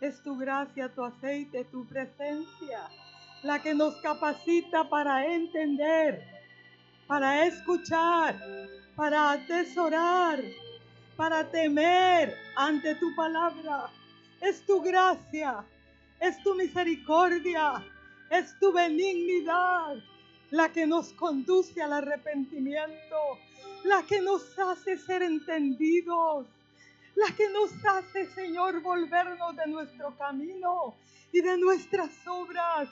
Es tu gracia, tu aceite, tu presencia, la que nos capacita para entender, para escuchar, para atesorar, para temer ante tu palabra. Es tu gracia, es tu misericordia, es tu benignidad la que nos conduce al arrepentimiento, la que nos hace ser entendidos, la que nos hace, Señor, volvernos de nuestro camino y de nuestras obras,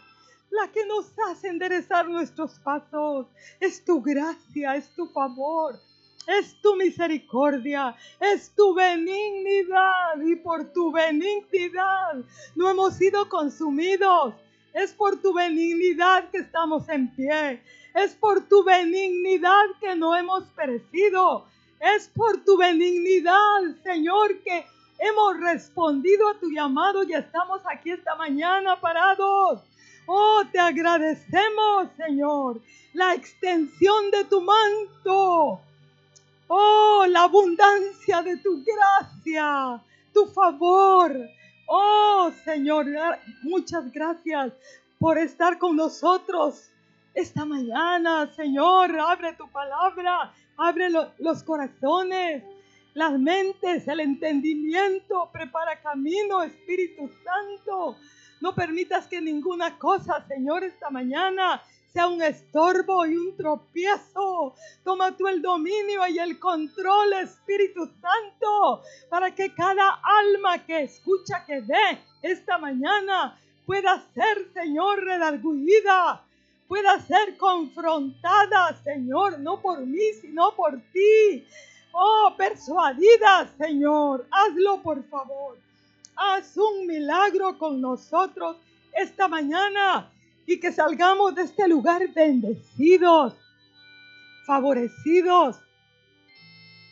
la que nos hace enderezar nuestros pasos. Es tu gracia, es tu favor, es tu misericordia, es tu benignidad y por tu benignidad no hemos sido consumidos. Es por tu benignidad que estamos en pie. Es por tu benignidad que no hemos perecido. Es por tu benignidad, Señor, que hemos respondido a tu llamado y estamos aquí esta mañana parados. Oh, te agradecemos, Señor, la extensión de tu manto. Oh, la abundancia de tu gracia, tu favor. Oh, Señor, muchas gracias por estar con nosotros esta mañana. Señor, abre tu palabra, abre los corazones, las mentes, el entendimiento. Prepara camino, Espíritu Santo. No permitas que ninguna cosa, Señor, esta mañana sea un estorbo y un tropiezo. Toma tú el dominio y el control, Espíritu Santo, para que cada alma que escucha, que ve esta mañana, pueda ser, Señor, redarguida, pueda ser confrontada, Señor, no por mí, sino por ti. Oh, persuadida, Señor, hazlo por favor. Haz un milagro con nosotros esta mañana y que salgamos de este lugar bendecidos, favorecidos,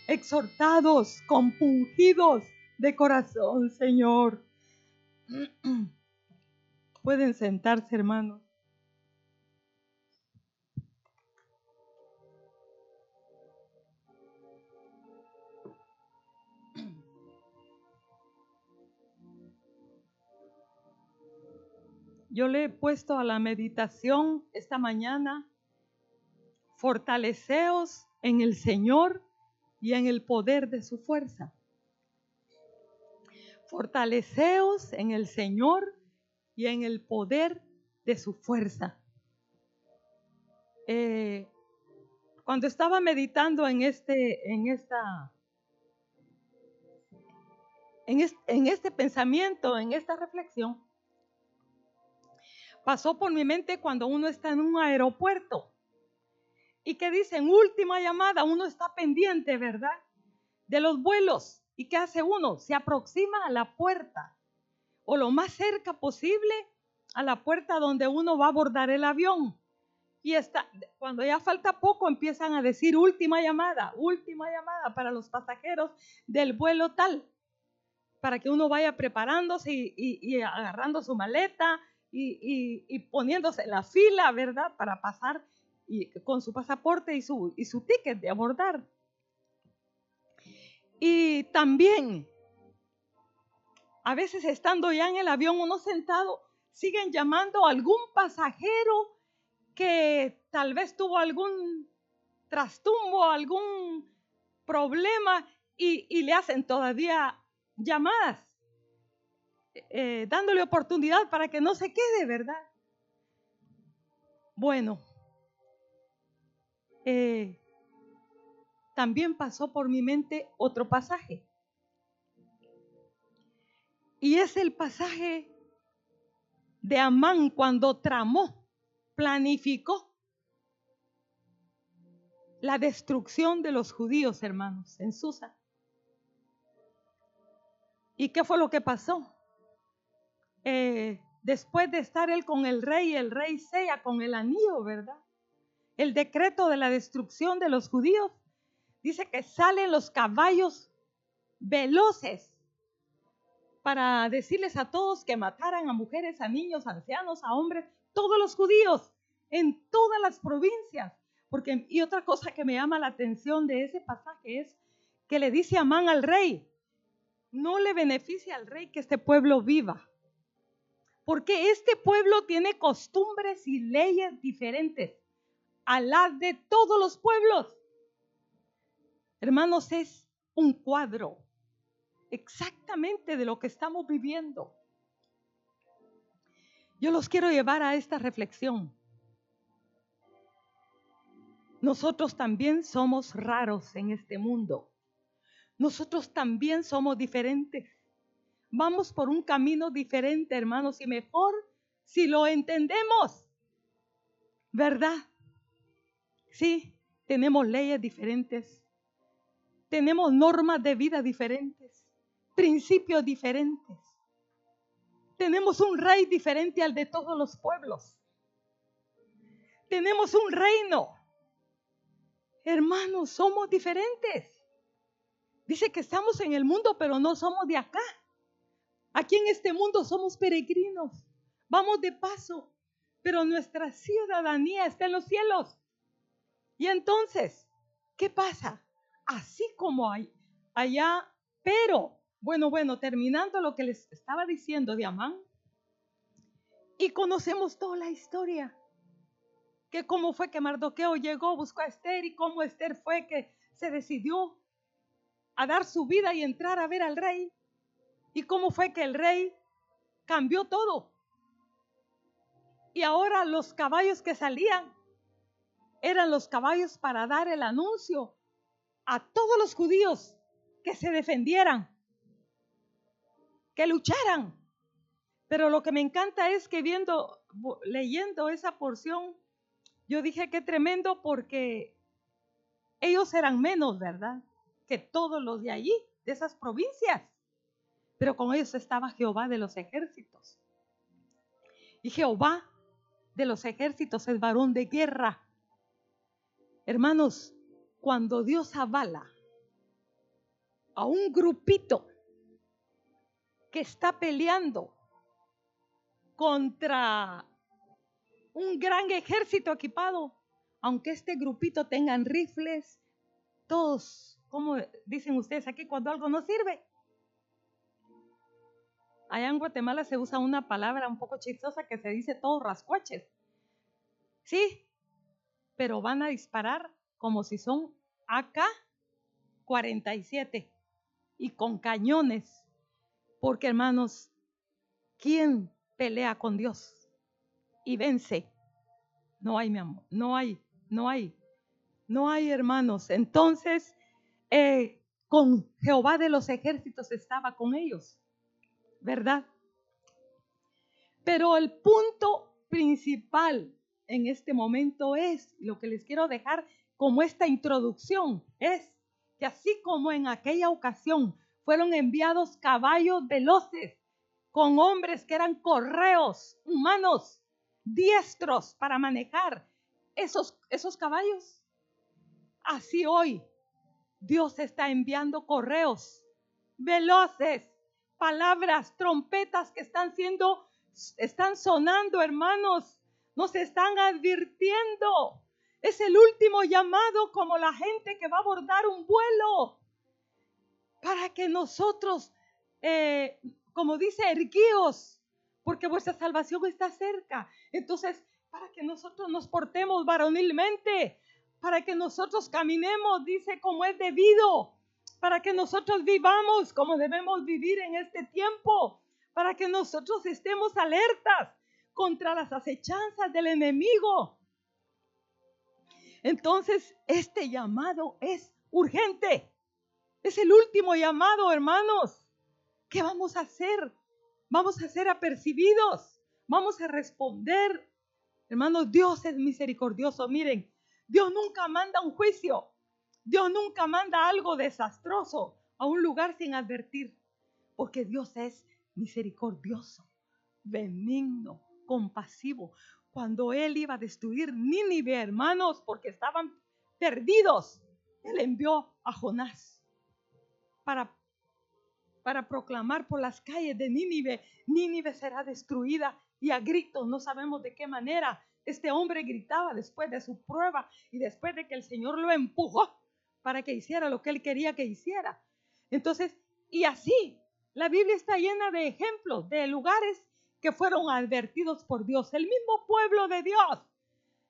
exhortados, compungidos de corazón, Señor. Pueden sentarse, hermanos. Yo le he puesto a la meditación esta mañana, fortaleceos en el Señor y en el poder de su fuerza. Fortaleceos en el Señor y en el poder de su fuerza. Eh, cuando estaba meditando en este, en esta, en en este pensamiento, en esta reflexión, pasó por mi mente cuando uno está en un aeropuerto y que dicen última llamada, uno está pendiente, ¿verdad? De los vuelos. ¿Y qué hace uno? Se aproxima a la puerta o lo más cerca posible a la puerta donde uno va a abordar el avión. Y está, cuando ya falta poco empiezan a decir última llamada, última llamada para los pasajeros del vuelo tal, para que uno vaya preparándose y, y agarrando su maleta, y, poniéndose la fila, ¿verdad? Para pasar y, con su pasaporte y su, y su ticket de abordar. Y también, a veces estando ya en el avión, uno sentado, siguen llamando a algún pasajero que tal vez tuvo algún trastumbo, algún problema y, y le hacen todavía llamadas. Eh, dándole oportunidad para que no se quede, ¿verdad? Bueno, eh, también pasó por mi mente otro pasaje. Y es el pasaje de Amán cuando tramó, planificó la destrucción de los judíos, hermanos, en Susa. ¿Y qué fue lo que pasó? Eh, después de estar él con el rey, el rey sea con el anillo, ¿verdad? El decreto de la destrucción de los judíos. Dice que salen los caballos veloces para decirles a todos que mataran a mujeres, a niños, a ancianos, a hombres, todos los judíos, en todas las provincias. Porque, y otra cosa que me llama la atención de ese pasaje es que le dice Amán al rey, no le beneficia al rey que este pueblo viva. Porque este pueblo tiene costumbres y leyes diferentes a las de todos los pueblos. Hermanos, es un cuadro exactamente de lo que estamos viviendo. Yo los quiero llevar a esta reflexión. Nosotros también somos raros en este mundo. Nosotros también somos diferentes. Vamos por un camino diferente, hermanos, y mejor si lo entendemos. ¿Verdad? Sí, tenemos leyes diferentes. Tenemos normas de vida diferentes, principios diferentes. Tenemos un rey diferente al de todos los pueblos. Tenemos un reino Hermanos, somos diferentes. Dice que estamos en el mundo, pero no somos de acá. Aquí en este mundo somos peregrinos. Vamos de paso, pero nuestra ciudadanía está en los cielos. Y entonces, ¿qué pasa? Así como hay allá, pero, bueno, bueno, terminando lo que les estaba diciendo de Amán, y conocemos toda la historia que cómo fue que Mardoqueo llegó, buscó a Esther y cómo Esther fue que se decidió a dar su vida y entrar a ver al rey. Y cómo fue que el rey cambió todo. Y ahora los caballos que salían eran los caballos para dar el anuncio a todos los judíos que se defendieran, que lucharan. Pero lo que me encanta es que viendo, leyendo esa porción, yo dije que tremendo porque ellos eran menos, ¿verdad? Que todos los de allí, de esas provincias. Pero con ellos estaba Jehová de los ejércitos. Y Jehová de los ejércitos es varón de guerra. Hermanos, cuando Dios avala a un grupito que está peleando contra un gran ejército equipado, aunque este grupito tengan rifles, todos, como dicen ustedes aquí, cuando algo no sirve. Allá en Guatemala se usa una palabra un poco chistosa que se dice todos rascuaches. Sí, pero van a disparar como si son AK-47 y con cañones. Porque hermanos, ¿quién pelea con Dios? y vence. No hay, mi amor, no hay, no hay, no hay hermanos. Entonces, eh, con Jehová de los ejércitos estaba con ellos, ¿verdad? Pero el punto principal en este momento es, lo que les quiero dejar como esta introducción, es que así como en aquella ocasión fueron enviados caballos veloces con hombres que eran correos humanos, diestros para manejar esos, esos caballos. Así hoy Dios está enviando correos veloces, palabras, trompetas que están siendo, están sonando, hermanos, nos están advirtiendo. Es el último llamado como la gente que va a abordar un vuelo para que nosotros, eh, como dice, erguíos porque vuestra salvación está cerca. Entonces, para que nosotros nos portemos varonilmente, para que nosotros caminemos, dice, como es debido, para que nosotros vivamos como debemos vivir en este tiempo, para que nosotros estemos alertas contra las acechanzas del enemigo. Entonces, este llamado es urgente. Es el último llamado, hermanos. ¿Qué vamos a hacer? vamos a ser apercibidos, vamos a responder. Hermanos, Dios es misericordioso. Miren, Dios nunca manda un juicio. Dios nunca manda algo desastroso a un lugar sin advertir, porque Dios es misericordioso, benigno, compasivo. Cuando Él iba a destruir Nínive, hermanos, porque estaban perdidos, Él envió a Jonás para para proclamar por las calles de Nínive, Nínive será destruida y a gritos, no sabemos de qué manera. Este hombre gritaba después de su prueba y después de que el Señor lo empujó para que hiciera lo que él quería que hiciera. Entonces, y así, La Biblia está llena de ejemplos de lugares que fueron advertidos por Dios. El mismo pueblo de Dios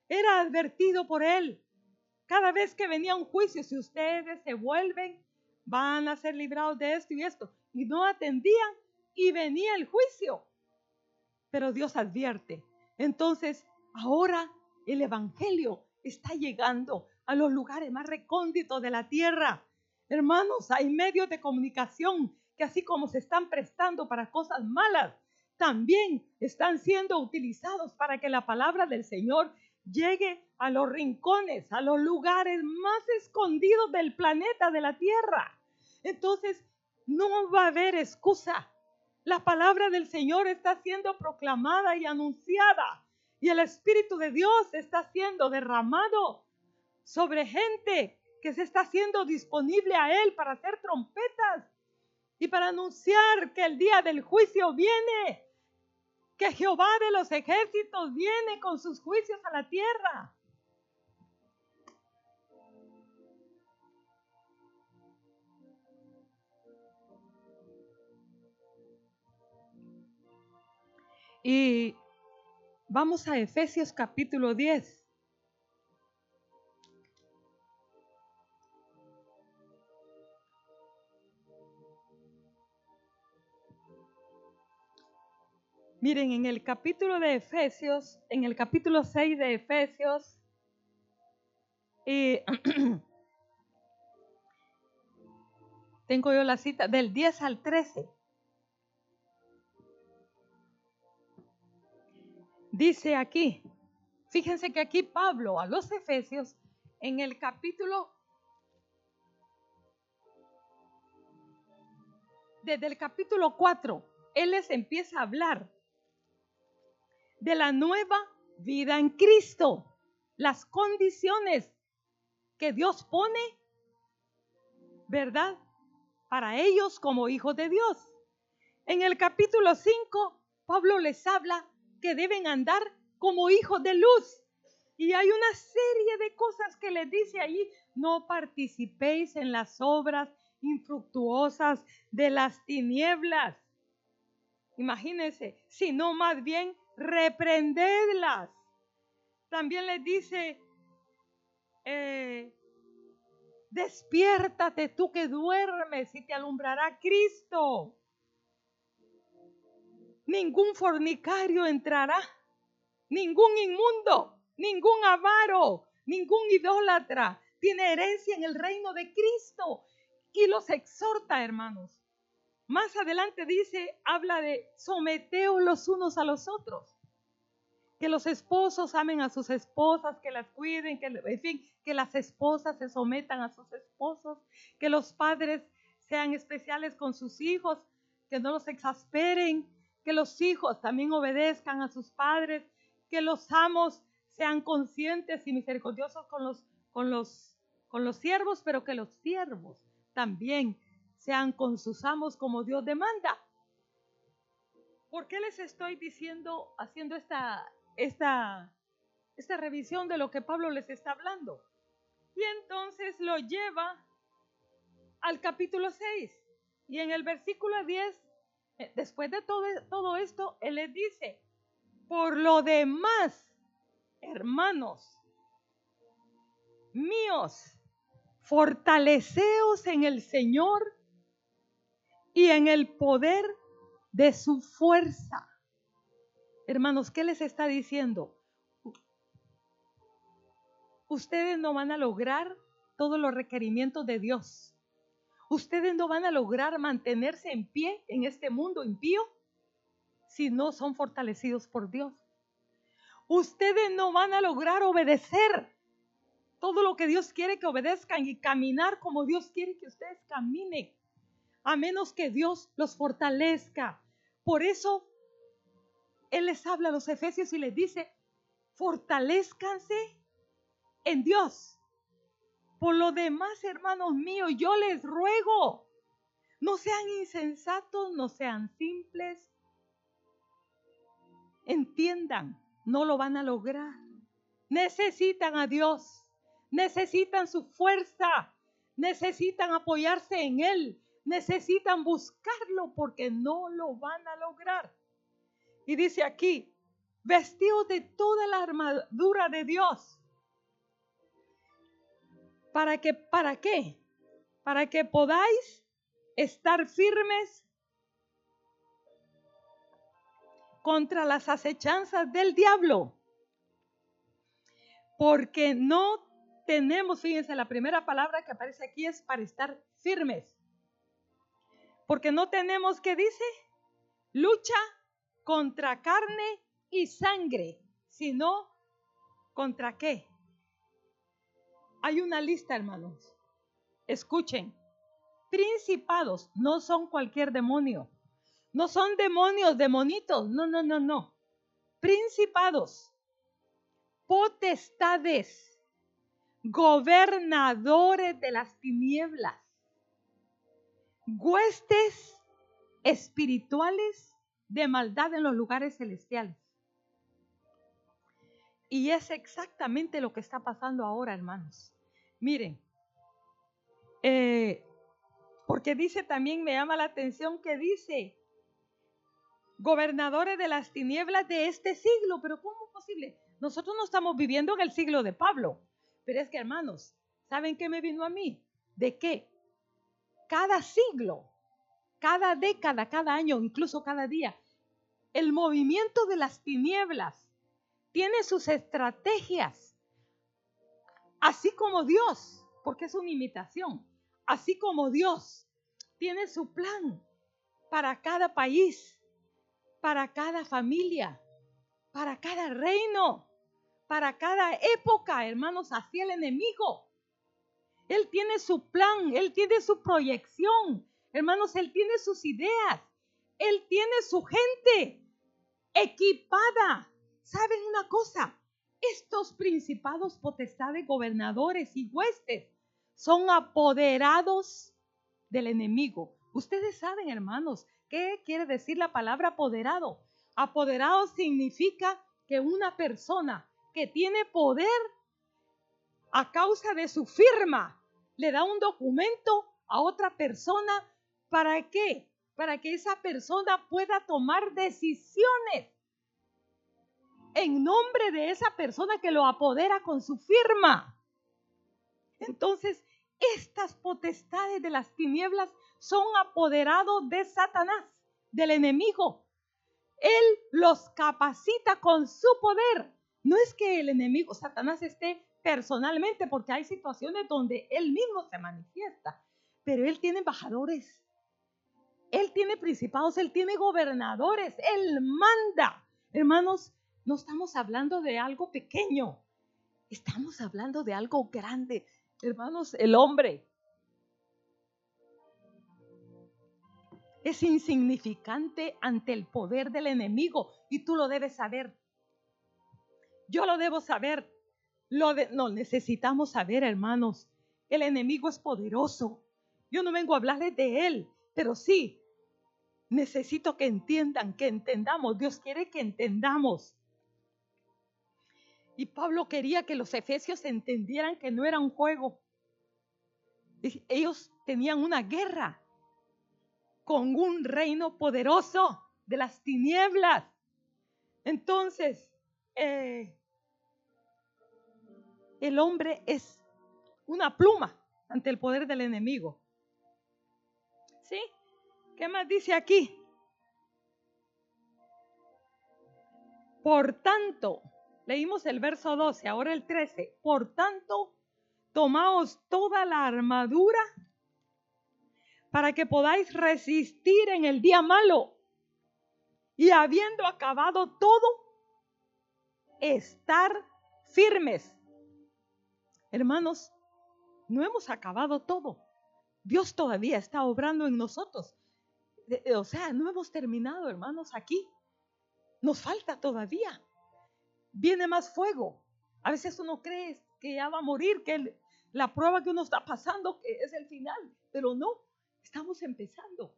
era advertido por él. Cada vez que venía un juicio, si ustedes se vuelven, van a ser librados de esto y esto. Y no atendían y venía el juicio. Pero Dios advierte. Entonces, ahora el Evangelio está llegando a los lugares más recónditos de la tierra. Hermanos, hay medios de comunicación que así como se están prestando para cosas malas, también están siendo utilizados para que la palabra del Señor llegue a los rincones, a los lugares más escondidos del planeta, de la tierra. Entonces, no va a haber excusa. La palabra del Señor está siendo proclamada y anunciada y el Espíritu de Dios está siendo derramado sobre gente que se está haciendo disponible a Él para hacer trompetas y para anunciar que el día del juicio viene, que Jehová de los ejércitos viene con sus juicios a la tierra. Y vamos a Efesios capítulo 10. Miren, en el capítulo de Efesios, en el capítulo 6 de Efesios, tengo yo la cita del 10 al 13. Dice aquí, fíjense que aquí Pablo a los Efesios, en el capítulo, desde el capítulo 4, él les empieza a hablar de la nueva vida en Cristo, las condiciones que Dios pone, ¿verdad? Para ellos como hijos de Dios. En el capítulo 5, Pablo les habla que deben andar como hijos de luz. Y hay una serie de cosas que les dice allí, no participéis en las obras infructuosas de las tinieblas. Imagínense, sino más bien reprendedlas. También les dice, eh, despiértate tú que duermes y te alumbrará Cristo. Ningún fornicario entrará, ningún inmundo, ningún avaro, ningún idólatra tiene herencia en el reino de Cristo. Y los exhorta, hermanos, más adelante dice, habla de someteos los unos a los otros. Que los esposos amen a sus esposas, que las cuiden, que, en fin, que las esposas se sometan a sus esposos, que los padres sean especiales con sus hijos, que no los exasperen, que los hijos también obedezcan a sus padres, que los amos sean conscientes y misericordiosos con los, con los, con los siervos, pero que los siervos también sean con sus amos como Dios demanda. ¿Por qué les estoy diciendo, haciendo esta, esta, esta revisión de lo que Pablo les está hablando? Y entonces lo lleva al capítulo 6. Y en el versículo 10, eh, después de todo, todo esto, él les dice, por lo demás, hermanos míos, fortaleceos en el Señor y en el poder de su fuerza. Hermanos, ¿qué les está diciendo? Ustedes no van a lograr todos los requerimientos de Dios. Ustedes no van a lograr mantenerse en pie en este mundo impío si no son fortalecidos por Dios. Ustedes no van a lograr obedecer todo lo que Dios quiere que obedezcan y caminar como Dios quiere que ustedes caminen a menos que Dios los fortalezca. Por eso Él les habla a los efesios y les dice, fortalezcanse en Dios. Por lo demás, hermanos míos, yo les ruego, no sean insensatos, no sean simples. Entiendan, no lo van a lograr. Necesitan a Dios, necesitan su fuerza, necesitan apoyarse en Él, necesitan buscarlo porque no lo van a lograr. Y dice aquí, vestidos de toda la armadura de Dios. ¿Para que para qué? Para que podáis estar firmes contra las acechanzas del diablo. Porque no tenemos, fíjense, la primera palabra que aparece aquí es para estar firmes. Porque no tenemos, ¿qué dice? Lucha contra carne y sangre, sino contra qué. Hay una lista, hermanos. Escuchen, principados no son cualquier demonio. No son demonios, demonitos. No, no, no, no. Principados, potestades, gobernadores de las tinieblas, huestes espirituales de maldad en los lugares celestiales. Y es exactamente lo que está pasando ahora, hermanos. Miren, eh, porque dice también, me llama la atención que dice, gobernadores de las tinieblas de este siglo, pero ¿cómo es posible? Nosotros no estamos viviendo en el siglo de Pablo, pero es que hermanos, ¿saben qué me vino a mí? ¿De qué? Cada siglo, cada década, cada año, incluso cada día, el movimiento de las tinieblas tiene sus estrategias, así como Dios, porque es una imitación, así como Dios tiene su plan para cada país, para cada familia, para cada reino, para cada época, hermanos, así el enemigo. Él tiene su plan, él tiene su proyección, hermanos, él tiene sus ideas, él tiene su gente equipada. ¿Saben una cosa? Estos principados, potestades, gobernadores y huestes son apoderados del enemigo. Ustedes saben, hermanos, ¿qué quiere decir la palabra apoderado? Apoderado significa que una persona que tiene poder a causa de su firma le da un documento a otra persona. ¿Para qué? Para que esa persona pueda tomar decisiones en nombre de esa persona que lo apodera con su firma. Entonces, estas potestades de las tinieblas son apoderados de Satanás, del enemigo. Él los capacita con su poder. No es que el enemigo, Satanás, esté personalmente, porque hay situaciones donde él mismo se manifiesta, pero él tiene embajadores, él tiene principados, él tiene gobernadores, él manda. Hermanos, no estamos hablando de algo pequeño, estamos hablando de algo grande. Hermanos, el hombre es insignificante ante el poder del enemigo y tú lo debes saber. Yo lo debo saber. Lo no, necesitamos saber, hermanos. El enemigo es poderoso. Yo no vengo a hablarles de él, pero sí, necesito que entiendan, que entendamos. Dios quiere que entendamos y Pablo quería que los efesios entendieran que no era un juego. Ellos tenían una guerra con un reino poderoso de las tinieblas. Entonces, eh, el hombre es una pluma ante el poder del enemigo. ¿Sí? ¿Qué más dice aquí? Por tanto, Leímos el verso 12, ahora el 13. Por tanto, tomaos toda la armadura para que podáis resistir en el día malo. Y habiendo acabado todo, estar firmes. Hermanos, no hemos acabado todo. Dios todavía está obrando en nosotros. O sea, no hemos terminado, hermanos, aquí. Nos falta todavía viene más fuego. A veces uno cree que ya va a morir, que la prueba que uno está pasando es el final, pero no, estamos empezando.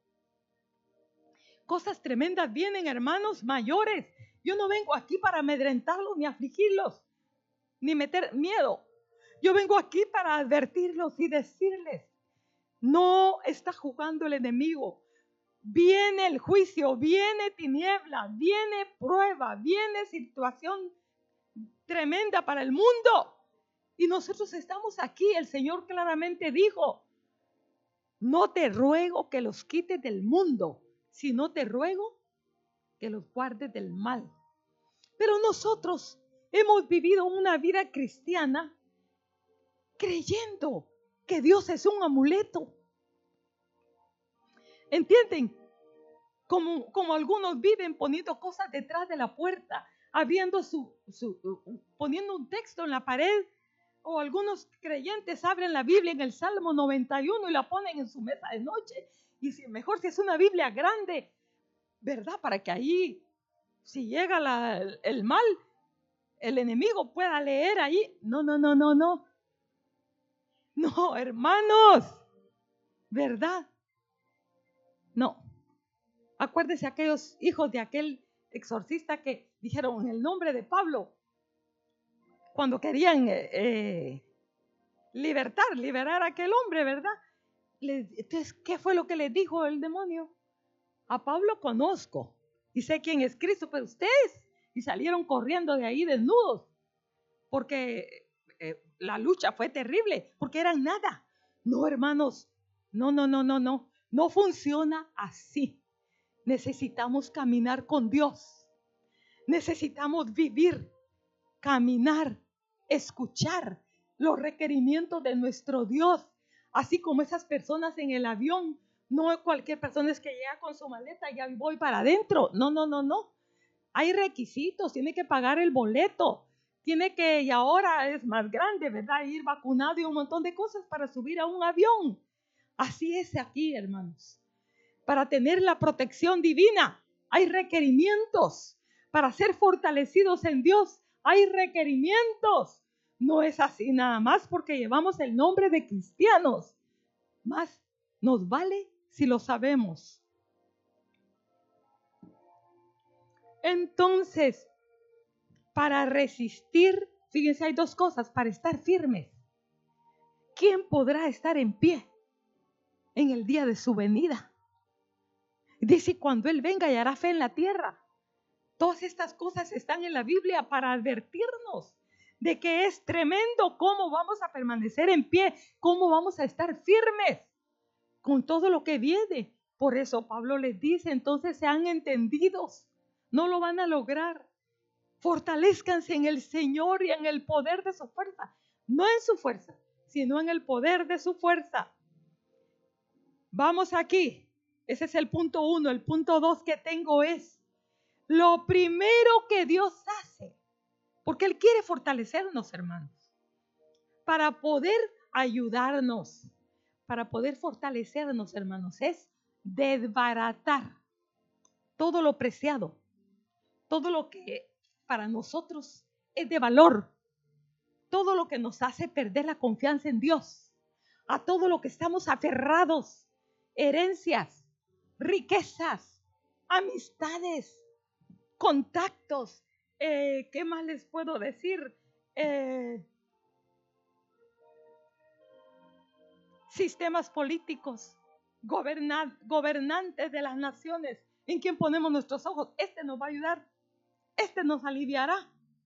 Cosas tremendas vienen, hermanos mayores. Yo no vengo aquí para amedrentarlos ni afligirlos, ni meter miedo. Yo vengo aquí para advertirlos y decirles, No está jugando el enemigo. Viene el juicio, viene tiniebla, viene prueba, viene situación tremenda para el mundo. Y nosotros estamos aquí. El Señor claramente dijo, no te ruego que los quites del mundo, sino te ruego que los guardes del mal. Pero nosotros hemos vivido una vida cristiana creyendo que Dios es un amuleto. ¿Entienden? Como, como algunos viven poniendo cosas detrás de la puerta, habiendo su, poniendo un texto en la pared, o algunos creyentes abren la Biblia en el Salmo 91 y la ponen en su mesa de noche. Y si mejor si es una Biblia grande, ¿verdad? Para que ahí, si llega el mal, el enemigo pueda leer ahí. No, no, no, no, no. No, hermanos, ¿verdad? No. Acuérdese aquellos hijos de aquel exorcista que dijeron el nombre de Pablo, cuando querían eh, eh, libertar, liberar a aquel hombre, ¿verdad? entonces, ¿qué fue lo que le dijo el demonio? A Pablo conozco y sé quién es Cristo, pero ustedes, y salieron corriendo de ahí desnudos, porque la lucha fue terrible, porque eran nada. No, hermanos, no, no, no, no, no, no funciona así. Necesitamos caminar con Dios. Necesitamos vivir, caminar, escuchar los requerimientos de nuestro Dios, así como esas personas en el avión. No cualquier persona es que llega con su maleta y ya voy para adentro. No, no, no, no. Hay requisitos, tiene que pagar el boleto, tiene que, y ahora es más grande, ¿verdad? Ir vacunado y un montón de cosas para subir a un avión. Así es aquí, hermanos. Para tener la protección divina hay requerimientos. Para ser fortalecidos en Dios hay requerimientos. No es así nada más porque llevamos el nombre de cristianos. Más nos vale si lo sabemos. Entonces, para resistir, fíjense, hay dos cosas, para estar firmes. ¿Quién podrá estar en pie en el día de su venida? Dice, cuando Él venga y hará fe en la tierra. Todas estas cosas están en la Biblia para advertirnos de que es tremendo cómo vamos a permanecer en pie, cómo vamos a estar firmes con todo lo que viene. Por eso Pablo les dice, entonces sean entendidos, no lo van a lograr. Fortalezcanse en el Señor y en el poder de su fuerza, no en su fuerza, sino en el poder de su fuerza. Vamos aquí, ese es el punto uno. El punto dos que tengo es, lo primero que Dios hace, porque Él quiere fortalecernos, hermanos, para poder ayudarnos, para poder fortalecernos, hermanos, es desbaratar todo lo preciado, todo lo que para nosotros es de valor, todo lo que nos hace perder la confianza en Dios, a todo lo que estamos aferrados, herencias, riquezas, amistades, contactos. Eh, ¿Qué más les puedo decir? Eh, sistemas políticos, gobernantes de las naciones, en quien ponemos nuestros ojos. Este nos va a ayudar, este nos aliviará,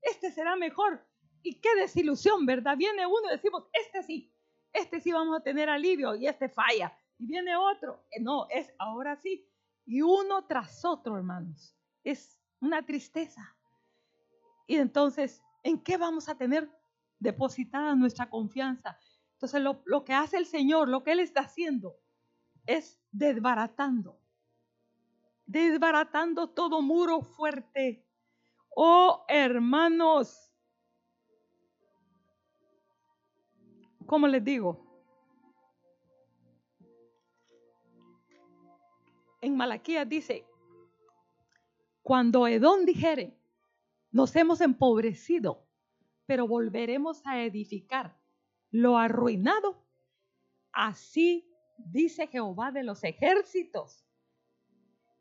este será mejor. Y qué desilusión, ¿verdad? Viene uno y decimos, este sí, este sí vamos a tener alivio y este falla. Y viene otro, eh, no, es ahora sí. Y uno tras otro, hermanos. Es una tristeza. Y entonces, ¿en qué vamos a tener depositada nuestra confianza? Entonces, lo, lo que hace el Señor, lo que Él está haciendo, es desbaratando. Desbaratando todo muro fuerte. Oh, hermanos. ¿Cómo les digo? En Malaquías dice, cuando Edón dijere, nos hemos empobrecido, pero volveremos a edificar lo arruinado, así dice Jehová de los ejércitos.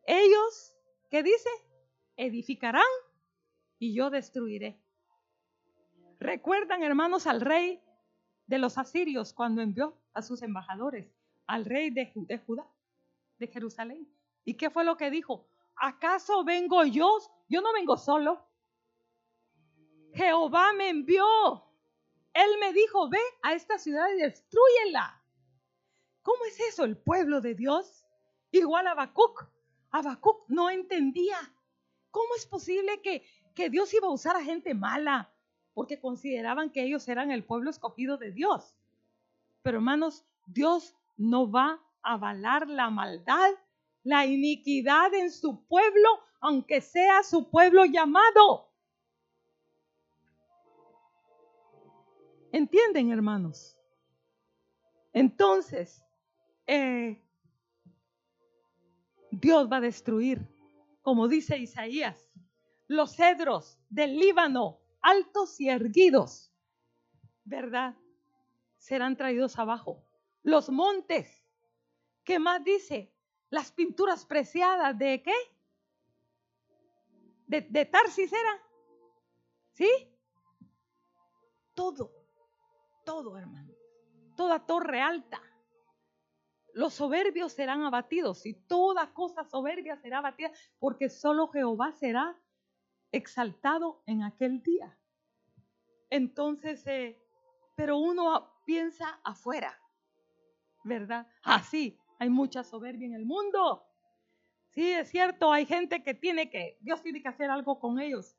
Ellos, ¿qué dice? Edificarán y yo destruiré. ¿Recuerdan, hermanos, al rey de los asirios cuando envió a sus embajadores al rey de, Judá, de Jerusalén. ¿Y qué fue lo que dijo? ¿Acaso vengo yo? Yo no vengo solo. Jehová me envió. Él me dijo, ve a esta ciudad y destruyela. ¿Cómo es eso el pueblo de Dios? Igual a Habacuc. Habacuc no entendía. ¿Cómo es posible que, que Dios iba a usar a gente mala? Porque consideraban que ellos eran el pueblo escogido de Dios. Pero hermanos, Dios no va a avalar la maldad la iniquidad en su pueblo, aunque sea su pueblo llamado. ¿Entienden, hermanos? Entonces, eh, Dios va a destruir, como dice Isaías, los cedros del Líbano, altos y erguidos, ¿verdad? Serán traídos abajo. Los montes, ¿qué más dice? las pinturas preciadas de qué? De, de Tarsis era. ¿Sí? Todo, todo, hermano. Toda torre alta. Los soberbios serán abatidos y toda cosa soberbia será abatida porque solo Jehová será exaltado en aquel día. Entonces, eh, pero uno piensa afuera, ¿verdad? Así, hay mucha soberbia en el mundo. Sí, es cierto, hay gente que tiene que, Dios tiene que hacer algo con ellos.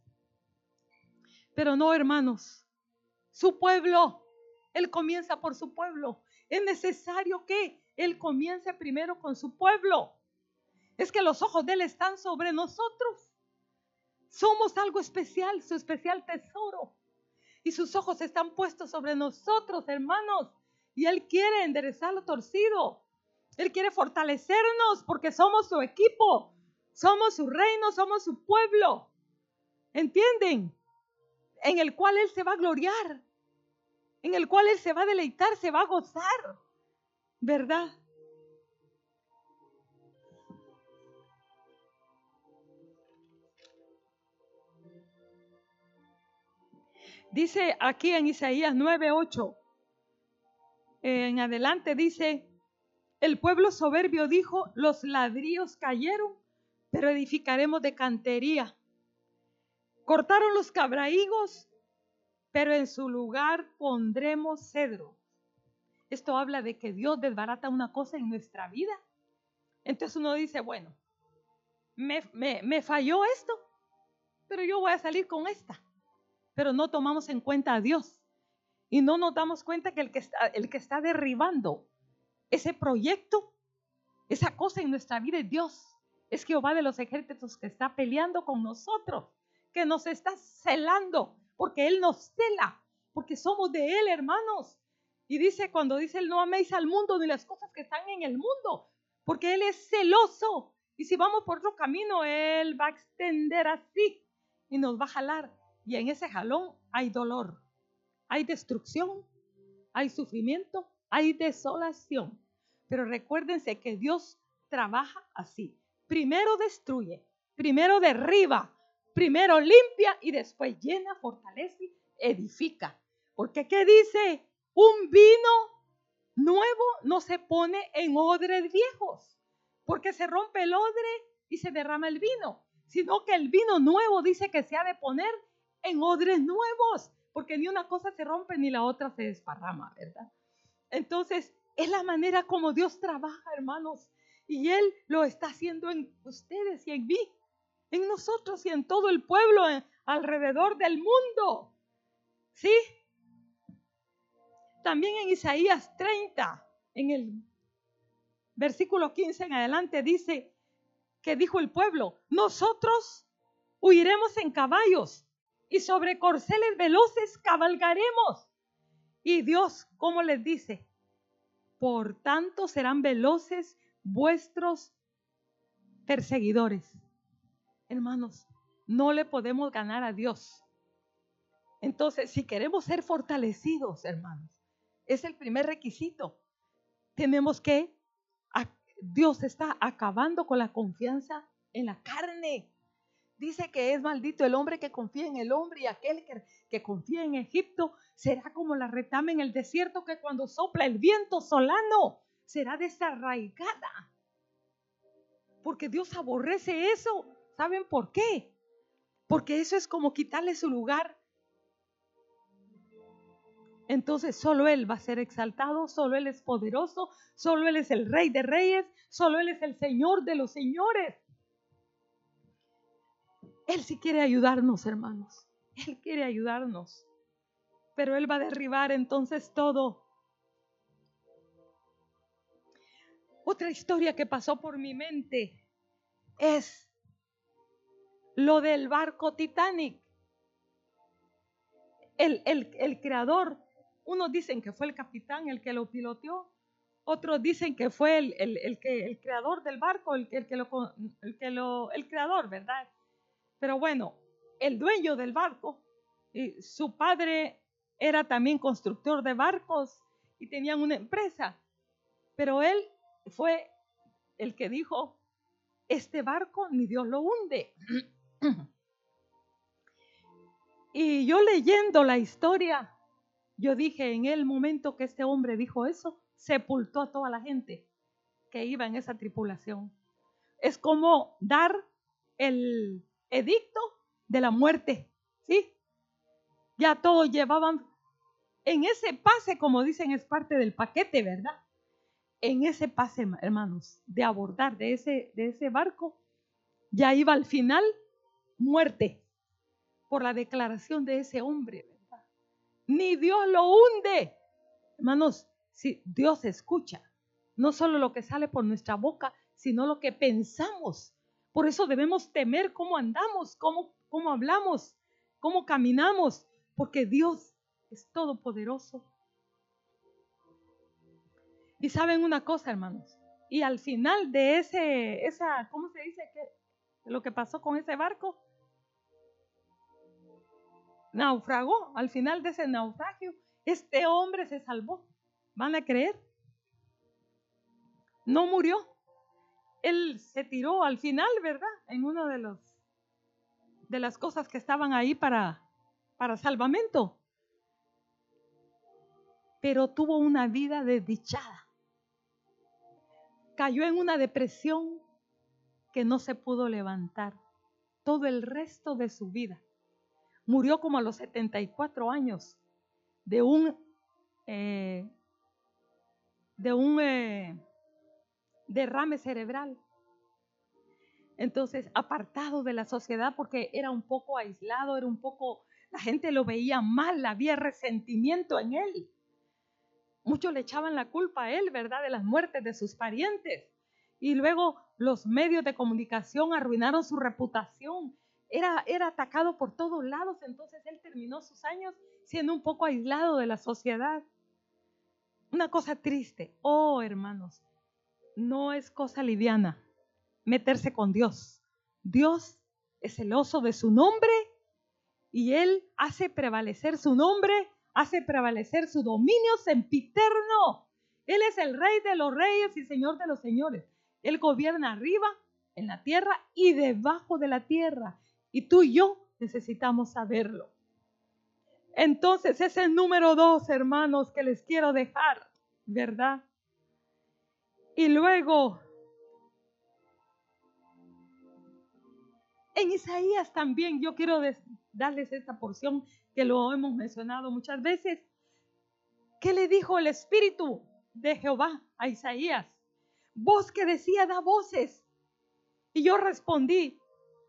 Pero no, hermanos, su pueblo, Él comienza por su pueblo. Es necesario que Él comience primero con su pueblo. Es que los ojos de Él están sobre nosotros. Somos algo especial, su especial tesoro. Y sus ojos están puestos sobre nosotros, hermanos. Y Él quiere enderezar lo torcido. Él quiere fortalecernos porque somos su equipo, somos su reino, somos su pueblo. ¿Entienden? En el cual Él se va a gloriar, en el cual Él se va a deleitar, se va a gozar. ¿Verdad? Dice aquí en Isaías 9:8, en adelante dice, el pueblo soberbio dijo, los ladrillos cayeron, pero edificaremos de cantería. Cortaron los cabraigos, pero en su lugar pondremos cedro. Esto habla de que Dios desbarata una cosa en nuestra vida. Entonces uno dice, bueno, me, me falló esto, pero yo voy a salir con esta. Pero no tomamos en cuenta a Dios. Y no nos damos cuenta que el que está, el que está derribando ese proyecto, esa cosa en nuestra vida es Dios. Es Jehová de los ejércitos que está peleando con nosotros, que nos está celando, porque Él nos cela, porque somos de Él, hermanos. Y dice, cuando dice no améis al mundo ni las cosas que están en el mundo, porque Él es celoso. Y si vamos por otro camino, Él va a extender así y nos va a jalar. Y en ese jalón hay dolor, hay destrucción, hay sufrimiento, hay desolación. Pero recuérdense que Dios trabaja así. Primero destruye, primero derriba, primero limpia y después llena, fortalece, edifica. Porque ¿qué dice? Un vino nuevo no se pone en odres viejos, porque se rompe el odre y se derrama el vino, sino que el vino nuevo dice que se ha de poner en odres nuevos, porque ni una cosa se rompe ni la otra se desparrama, ¿verdad? Entonces, es la manera como Dios trabaja, hermanos. Y Él lo está haciendo en ustedes y en mí, en nosotros y en todo el pueblo alrededor del mundo. ¿Sí? También en Isaías 30, en el versículo 15 en adelante, dice que dijo el pueblo, nosotros huiremos en caballos y sobre corceles veloces cabalgaremos. Y Dios, ¿cómo les dice? Por tanto serán veloces vuestros perseguidores. Hermanos, no le podemos ganar a Dios. Entonces, si queremos ser fortalecidos, hermanos, es el primer requisito. Tenemos que, Dios está acabando con la confianza en la carne. Dice que es maldito el hombre que confía en el hombre y aquel que, que confía en Egipto será como la retama en el desierto que cuando sopla el viento solano será desarraigada. Porque Dios aborrece eso. ¿Saben por qué? Porque eso es como quitarle su lugar. Entonces solo Él va a ser exaltado, solo Él es poderoso, solo Él es el rey de reyes, solo Él es el Señor de los señores. Él sí quiere ayudarnos, hermanos. Él quiere ayudarnos. Pero Él va a derribar entonces todo. Otra historia que pasó por mi mente es lo del barco Titanic. El, el, creador, unos dicen que fue el capitán el que lo piloteó, otros dicen que fue el, el, que, el creador del barco, el, el, que lo, el que lo, el creador, ¿verdad? Pero bueno, el dueño del barco, y su padre era también constructor de barcos y tenían una empresa, pero él fue el que dijo, este barco ni Dios lo hunde. y yo leyendo la historia, yo dije, en el momento que este hombre dijo eso, sepultó a toda la gente que iba en esa tripulación. Es como dar el, edicto de la muerte, ¿sí? Ya todos llevaban, en ese pase, como dicen, es parte del paquete, ¿verdad? En ese pase, hermanos, de abordar de ese, de ese barco, ya iba al final muerte por la declaración de ese hombre, ¿verdad? Ni Dios lo hunde. Hermanos, si Dios escucha, no solo lo que sale por nuestra boca, sino lo que pensamos por eso debemos temer cómo andamos, cómo, cómo hablamos, cómo caminamos, porque Dios es todopoderoso. Y saben una cosa, hermanos, y al final de ese, esa, ¿cómo se dice? que lo que pasó con ese barco? Naufragó. Al final de ese naufragio, este hombre se salvó. ¿Van a creer? No murió él se tiró al final, ¿verdad? En una de los de las cosas que estaban ahí para para salvamento. Pero tuvo una vida desdichada. Cayó en una depresión que no se pudo levantar todo el resto de su vida. Murió como a los 74 años de un eh, de un eh, derrame cerebral. Entonces, apartado de la sociedad porque era un poco aislado, era un poco, la gente lo veía mal, había resentimiento en él. Muchos le echaban la culpa a él, ¿verdad?, de las muertes de sus parientes. Y luego los medios de comunicación arruinaron su reputación. Era, era atacado por todos lados, entonces él terminó sus años siendo un poco aislado de la sociedad. Una cosa triste. Oh, hermanos, no es cosa liviana meterse con Dios. Dios es celoso de su nombre y Él hace prevalecer su nombre, hace prevalecer su dominio sempiterno. Él es el rey de los reyes y señor de los señores. Él gobierna arriba, en la tierra y debajo de la tierra. Y tú y yo necesitamos saberlo. Entonces, ese es el número dos, hermanos, que les quiero dejar, ¿verdad? Y luego, en Isaías también, yo quiero darles esta porción que lo hemos mencionado muchas veces. ¿Qué le dijo el Espíritu de Jehová a Isaías? Voz que decía, da voces. Y yo respondí,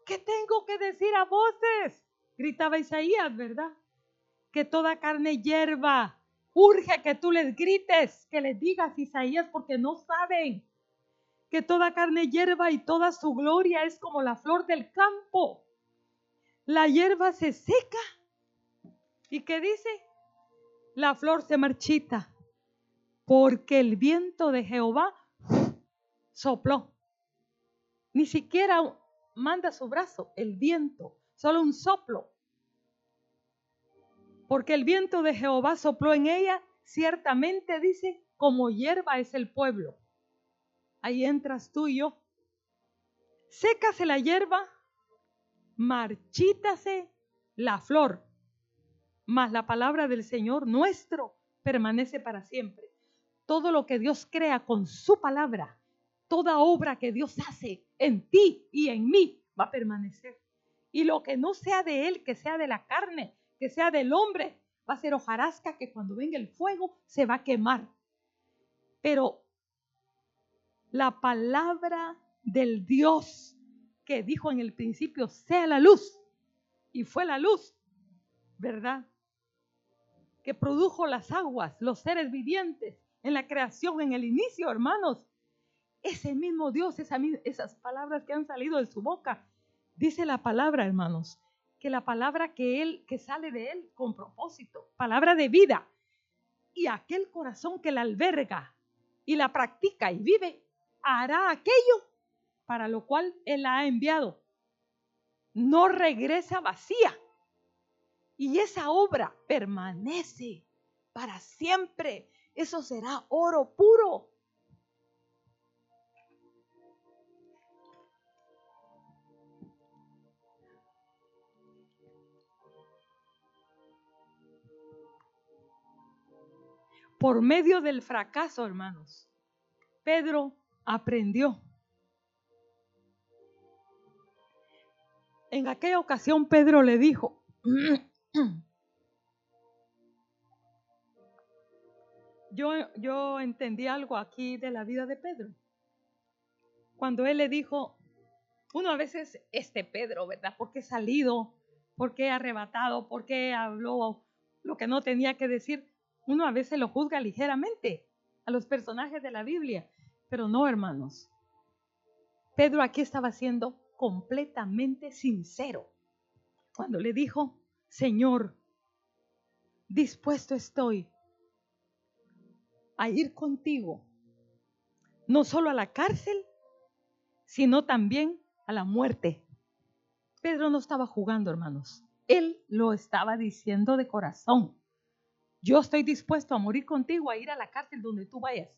¿qué tengo que decir a voces? Gritaba Isaías, ¿verdad? Que toda carne hierba Urge que tú les grites, que les digas Isaías, porque no saben que toda carne hierba y toda su gloria es como la flor del campo. La hierba se seca. ¿Y qué dice? La flor se marchita, porque el viento de Jehová sopló. Ni siquiera manda su brazo, el viento, solo un soplo porque el viento de Jehová sopló en ella, ciertamente dice, como hierba es el pueblo. Ahí entras tú y yo. Sécase la hierba, marchítase la flor, mas la palabra del Señor nuestro permanece para siempre. todo lo que Dios crea con su palabra, toda obra que Dios hace en ti y en mí va a permanecer. Y lo que no sea de Él, que sea de la carne, que sea del hombre, va a ser hojarasca que cuando venga el fuego se va a quemar. Pero la palabra del Dios que dijo en el principio, sea la luz, y fue la luz, ¿verdad? Que produjo las aguas, los seres vivientes en la creación, en el inicio, hermanos. Ese mismo Dios, esas palabras que han salido de su boca, dice la palabra, hermanos, que la palabra que él que sale de él con propósito, palabra de vida, y aquel corazón que la alberga y la practica y vive, hará aquello para lo cual él la ha enviado. No regresa vacía. Y esa obra permanece para siempre. Eso será oro puro. Por medio del fracaso, hermanos, Pedro aprendió. En aquella ocasión Pedro le dijo, yo, yo entendí algo aquí de la vida de Pedro. Cuando él le dijo, uno a veces, este Pedro, ¿verdad? ¿Por qué salido? ¿Por qué arrebatado? ¿Por qué habló lo que no tenía que decir? Uno a veces lo juzga ligeramente a los personajes de la Biblia, pero no, hermanos. Pedro aquí estaba siendo completamente sincero cuando le dijo, Señor, dispuesto estoy a ir contigo, no solo a la cárcel, sino también a la muerte. Pedro no estaba jugando, hermanos. Él lo estaba diciendo de corazón. Yo estoy dispuesto a morir contigo, a ir a la cárcel donde tú vayas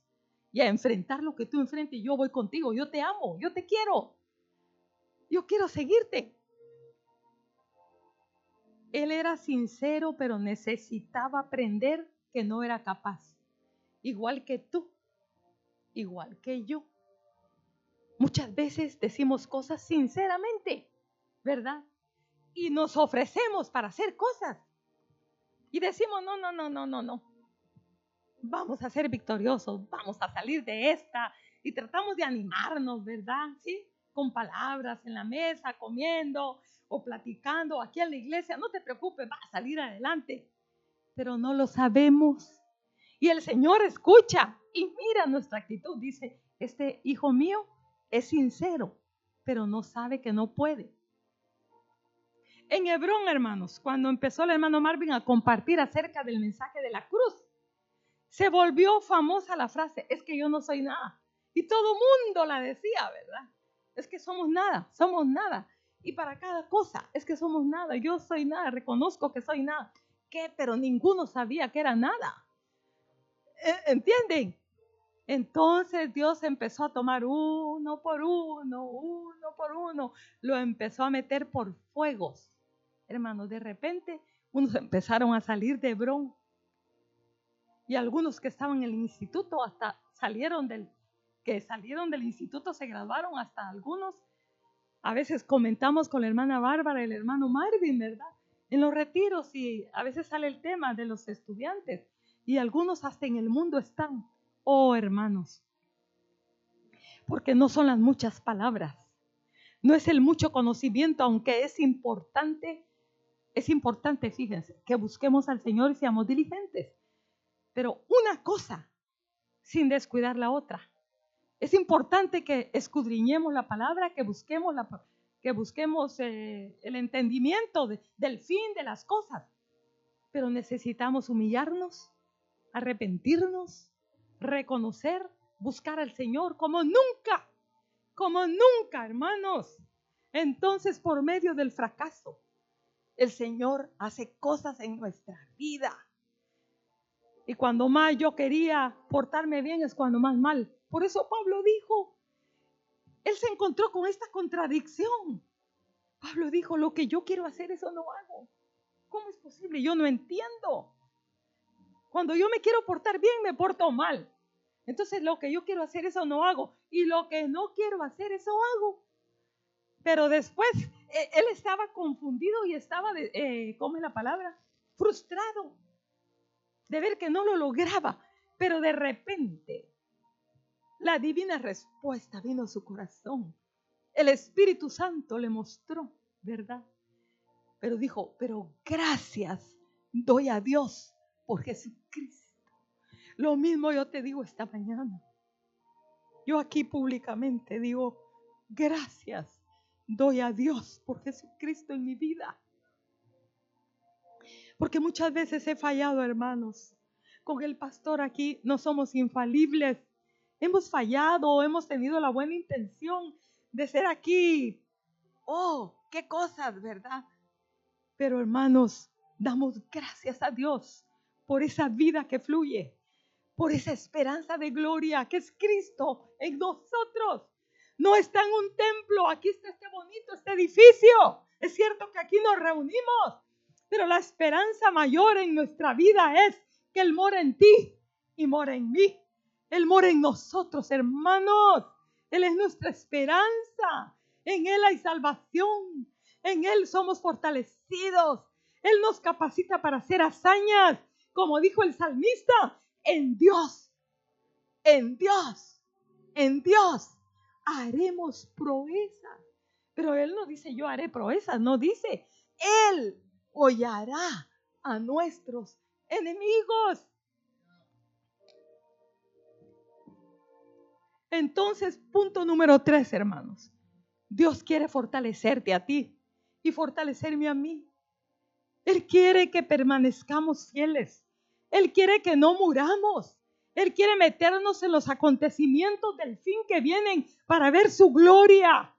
y a enfrentar lo que tú enfrentes. Yo voy contigo, yo te amo, yo te quiero. Yo quiero seguirte. Él era sincero, pero necesitaba aprender que no era capaz. Igual que tú, igual que yo. Muchas veces decimos cosas sinceramente, ¿verdad? Y nos ofrecemos para hacer cosas y decimos, no, no, no, no, no, no. Vamos a ser victoriosos, vamos a salir de esta. Y tratamos de animarnos, ¿verdad? Sí, con palabras en la mesa, comiendo o platicando aquí en la iglesia. No te preocupes, va a salir adelante. Pero no lo sabemos. Y el Señor escucha y mira nuestra actitud. Dice, este hijo mío es sincero, pero no sabe que no puede. En Hebrón, hermanos, cuando empezó el hermano Marvin a compartir acerca del mensaje de la cruz, se volvió famosa la frase, es que yo no soy nada. Y todo mundo la decía, ¿verdad? Es que somos nada, somos nada. Y para cada cosa, es que somos nada, yo soy nada, reconozco que soy nada. ¿Qué? Pero ninguno sabía que era nada. ¿E-, ¿Entienden? Entonces Dios empezó a tomar uno por uno, uno por uno, lo empezó a meter por fuegos hermanos, de repente unos empezaron a salir de Hebrón y algunos que estaban en el instituto hasta salieron del, que salieron del instituto se graduaron hasta algunos. A veces comentamos con la hermana Bárbara el hermano Marvin, ¿verdad? En los retiros y a veces sale el tema de los estudiantes y algunos hasta en el mundo están. Oh, hermanos, porque no son las muchas palabras, no es el mucho conocimiento, aunque es importante es importante, fíjense, que busquemos al Señor y seamos diligentes. Pero una cosa sin descuidar la otra. Es importante que escudriñemos la palabra, que busquemos, eh, el entendimiento del fin de las cosas. Pero necesitamos humillarnos, arrepentirnos, reconocer, buscar al Señor como nunca, como nunca, hermanos. Entonces, por medio del fracaso, el Señor hace cosas en nuestra vida. Y cuando más yo quería portarme bien es cuando más mal. Por eso Pablo dijo, él se encontró con esta contradicción. Pablo dijo, lo que yo quiero hacer, eso no hago. ¿Cómo es posible? Yo no entiendo. Cuando yo me quiero portar bien, me porto mal. Entonces lo que yo quiero hacer, eso no hago. Y lo que no quiero hacer, eso hago. Pero después él estaba confundido y estaba, eh, ¿cómo es la palabra? Frustrado de ver que no lo lograba. Pero de repente la divina respuesta vino a su corazón. El Espíritu Santo le mostró, ¿verdad? Pero dijo, pero gracias doy a Dios por Jesucristo. Lo mismo yo te digo esta mañana. Yo aquí públicamente digo, gracias doy a Dios por Jesucristo en mi vida. Porque muchas veces he fallado, hermanos. Con el pastor aquí no somos infalibles. Hemos fallado, hemos tenido la buena intención de ser aquí. Oh, qué cosas, ¿verdad? Pero hermanos, damos gracias a Dios por esa vida que fluye, por esa esperanza de gloria que es Cristo en nosotros. No está en un templo, aquí está este bonito, este edificio. Es cierto que aquí nos reunimos, pero la esperanza mayor en nuestra vida es que Él mora en ti y mora en mí. Él mora en nosotros, hermanos. Él es nuestra esperanza. En Él hay salvación. En Él somos fortalecidos. Él nos capacita para hacer hazañas. Como dijo el salmista, en Dios, en Dios, en Dios haremos proezas. Pero Él no dice yo haré proezas, no dice, Él hollará a nuestros enemigos. Entonces, punto número tres, hermanos. Dios quiere fortalecerte a ti y fortalecerme a mí. Él quiere que permanezcamos fieles. Él quiere que no muramos. Él quiere meternos en los acontecimientos del fin que vienen para ver su gloria,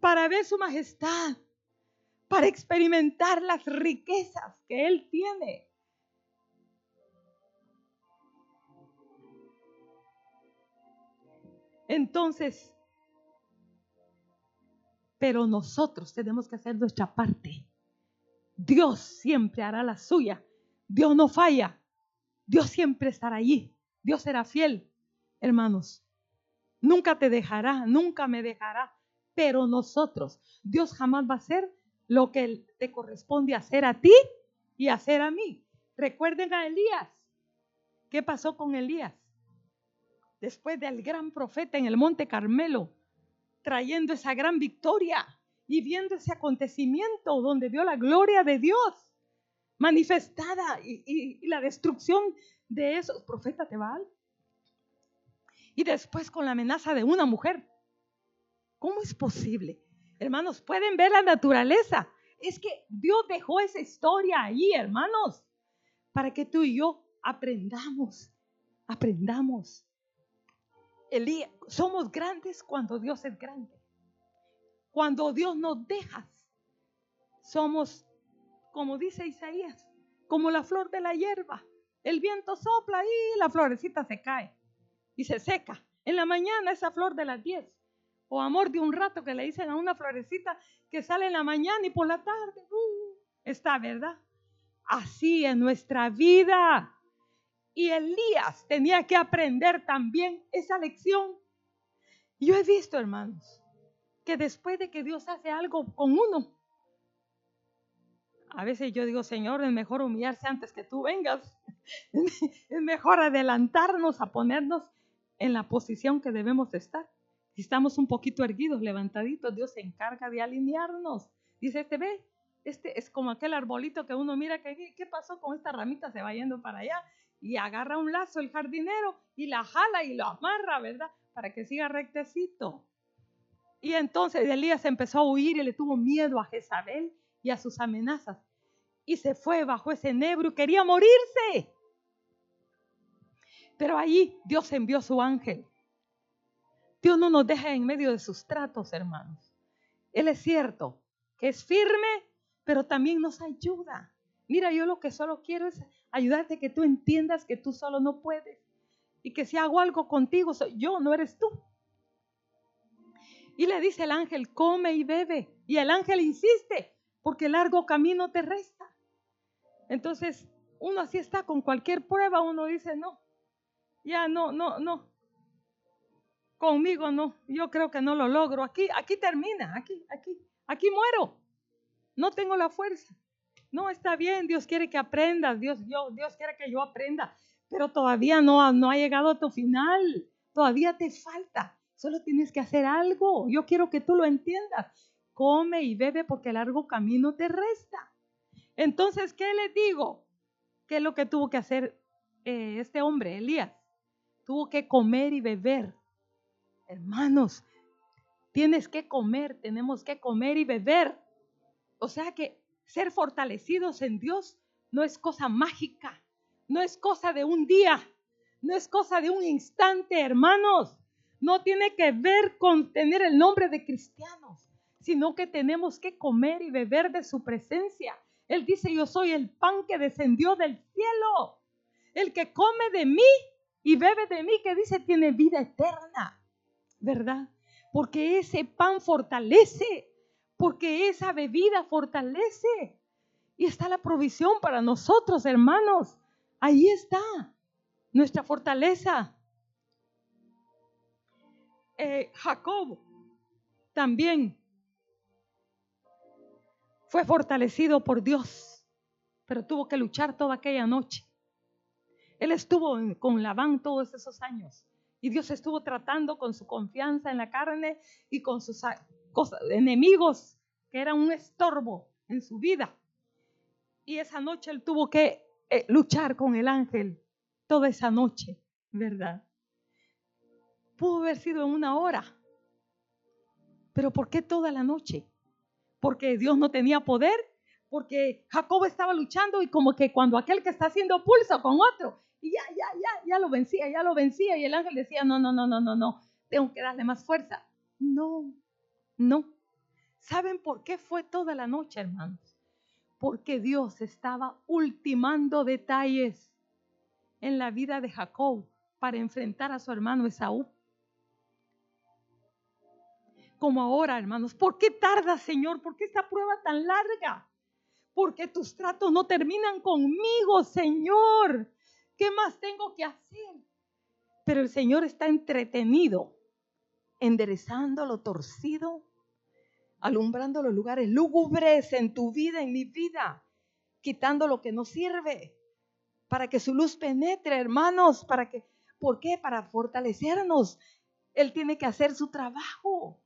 para ver su majestad, para experimentar las riquezas que Él tiene. Entonces, pero nosotros tenemos que hacer nuestra parte. Dios siempre hará la suya. Dios no falla. Dios siempre estará allí. Dios será fiel, hermanos. Nunca te dejará, nunca me dejará. Pero nosotros, Dios jamás va a hacer lo que te corresponde hacer a ti y hacer a mí. Recuerden a Elías. ¿Qué pasó con Elías? después del gran profeta en el Monte Carmelo, trayendo esa gran victoria y viendo ese acontecimiento donde vio la gloria de Dios manifestada y, la destrucción de esos profetas de Baal. Y después con la amenaza de una mujer. ¿Cómo es posible? Hermanos, pueden ver la naturaleza. Es que Dios dejó esa historia ahí, hermanos, para que tú y yo aprendamos, aprendamos Elías, somos grandes cuando Dios es grande. Cuando Dios nos deja, somos, como dice Isaías, como la flor de la hierba. El viento sopla y la florecita se cae y se seca. En la mañana esa flor de las 10. O amor de un rato que le dicen a una florecita que sale en la mañana y por la tarde. Uh, está, ¿verdad? Así en nuestra vida. Y Elías tenía que aprender también esa lección. Yo he visto, hermanos, que después de que Dios hace algo con uno, a veces yo digo, Señor, es mejor humillarse antes que tú vengas. Es mejor adelantarnos a ponernos en la posición que debemos estar. Si estamos un poquito erguidos, levantaditos, Dios se encarga de alinearnos. Dice, este ve, este es como aquel arbolito que uno mira, que, ¿qué pasó con esta ramita? Se va yendo para allá y agarra un lazo el jardinero y la jala y lo amarra, ¿verdad? Para que siga rectecito. Y entonces Elías empezó a huir y le tuvo miedo a Jezabel y a sus amenazas. Y se fue bajo ese nebro y quería morirse. Pero allí Dios envió su ángel. Dios no nos deja en medio de sus tratos, hermanos. Él es cierto que es firme, pero también nos ayuda. Mira, yo lo que solo quiero es ayudarte que tú entiendas que tú solo no puedes y que si hago algo contigo yo, no eres tú. Y le dice el ángel, come y bebe. Y el ángel insiste, porque largo camino te resta. Entonces, uno así está con cualquier prueba, uno dice, no, ya no, no, no. Conmigo no, yo creo que no lo logro. Aquí, aquí termina, aquí, aquí, aquí muero. No tengo la fuerza. No, está bien, Dios quiere que aprendas, Dios, Dios, Dios quiere que yo aprenda, pero todavía no, no ha llegado a tu final, todavía te falta, solo tienes que hacer algo. Yo quiero que tú lo entiendas. Come y bebe porque largo camino te resta. Entonces, ¿qué le digo? ¿Qué es lo que tuvo que hacer eh, este hombre, Elías? Tuvo que comer y beber. Hermanos, tienes que comer, tenemos que comer y beber. O sea que ser fortalecidos en Dios no es cosa mágica, no es cosa de un día, no es cosa de un instante, hermanos. No tiene que ver con tener el nombre de cristianos, sino que tenemos que comer y beber de su presencia. Él dice, yo soy el pan que descendió del cielo. El que come de mí y bebe de mí, que dice, tiene vida eterna. ¿Verdad? Porque ese pan fortalece, porque esa bebida fortalece. Y está la provisión para nosotros, hermanos. Ahí está nuestra fortaleza. Eh, Jacob también fue fortalecido por Dios, pero tuvo que luchar toda aquella noche. Él estuvo con Labán todos esos años y Dios estuvo tratando con su confianza en la carne y con sus enemigos que eran un estorbo en su vida. Y esa noche él tuvo que eh, luchar con el ángel toda esa noche, ¿verdad? Pudo haber sido en una hora, pero ¿por qué toda la noche? Porque Dios no tenía poder, porque Jacob estaba luchando y como que cuando aquel que está haciendo pulso con otro, y ya, ya, ya, ya lo vencía, ya lo vencía, y el ángel decía, no, no, no, no, no, no, tengo que darle más fuerza. No, no. ¿Saben por qué fue toda la noche, hermanos? Porque Dios estaba ultimando detalles en la vida de Jacob para enfrentar a su hermano Esaú. Como ahora, hermanos, ¿por qué tarda, Señor? ¿Por qué esta prueba tan larga? Porque tus tratos no terminan conmigo, Señor. ¿Qué más tengo que hacer? Pero el Señor está entretenido, enderezando lo torcido, alumbrando los lugares lúgubres en tu vida, en mi vida, quitando lo que no sirve, para que su luz penetre, hermanos, para que, ¿por qué? Para fortalecernos. Él tiene que hacer su trabajo.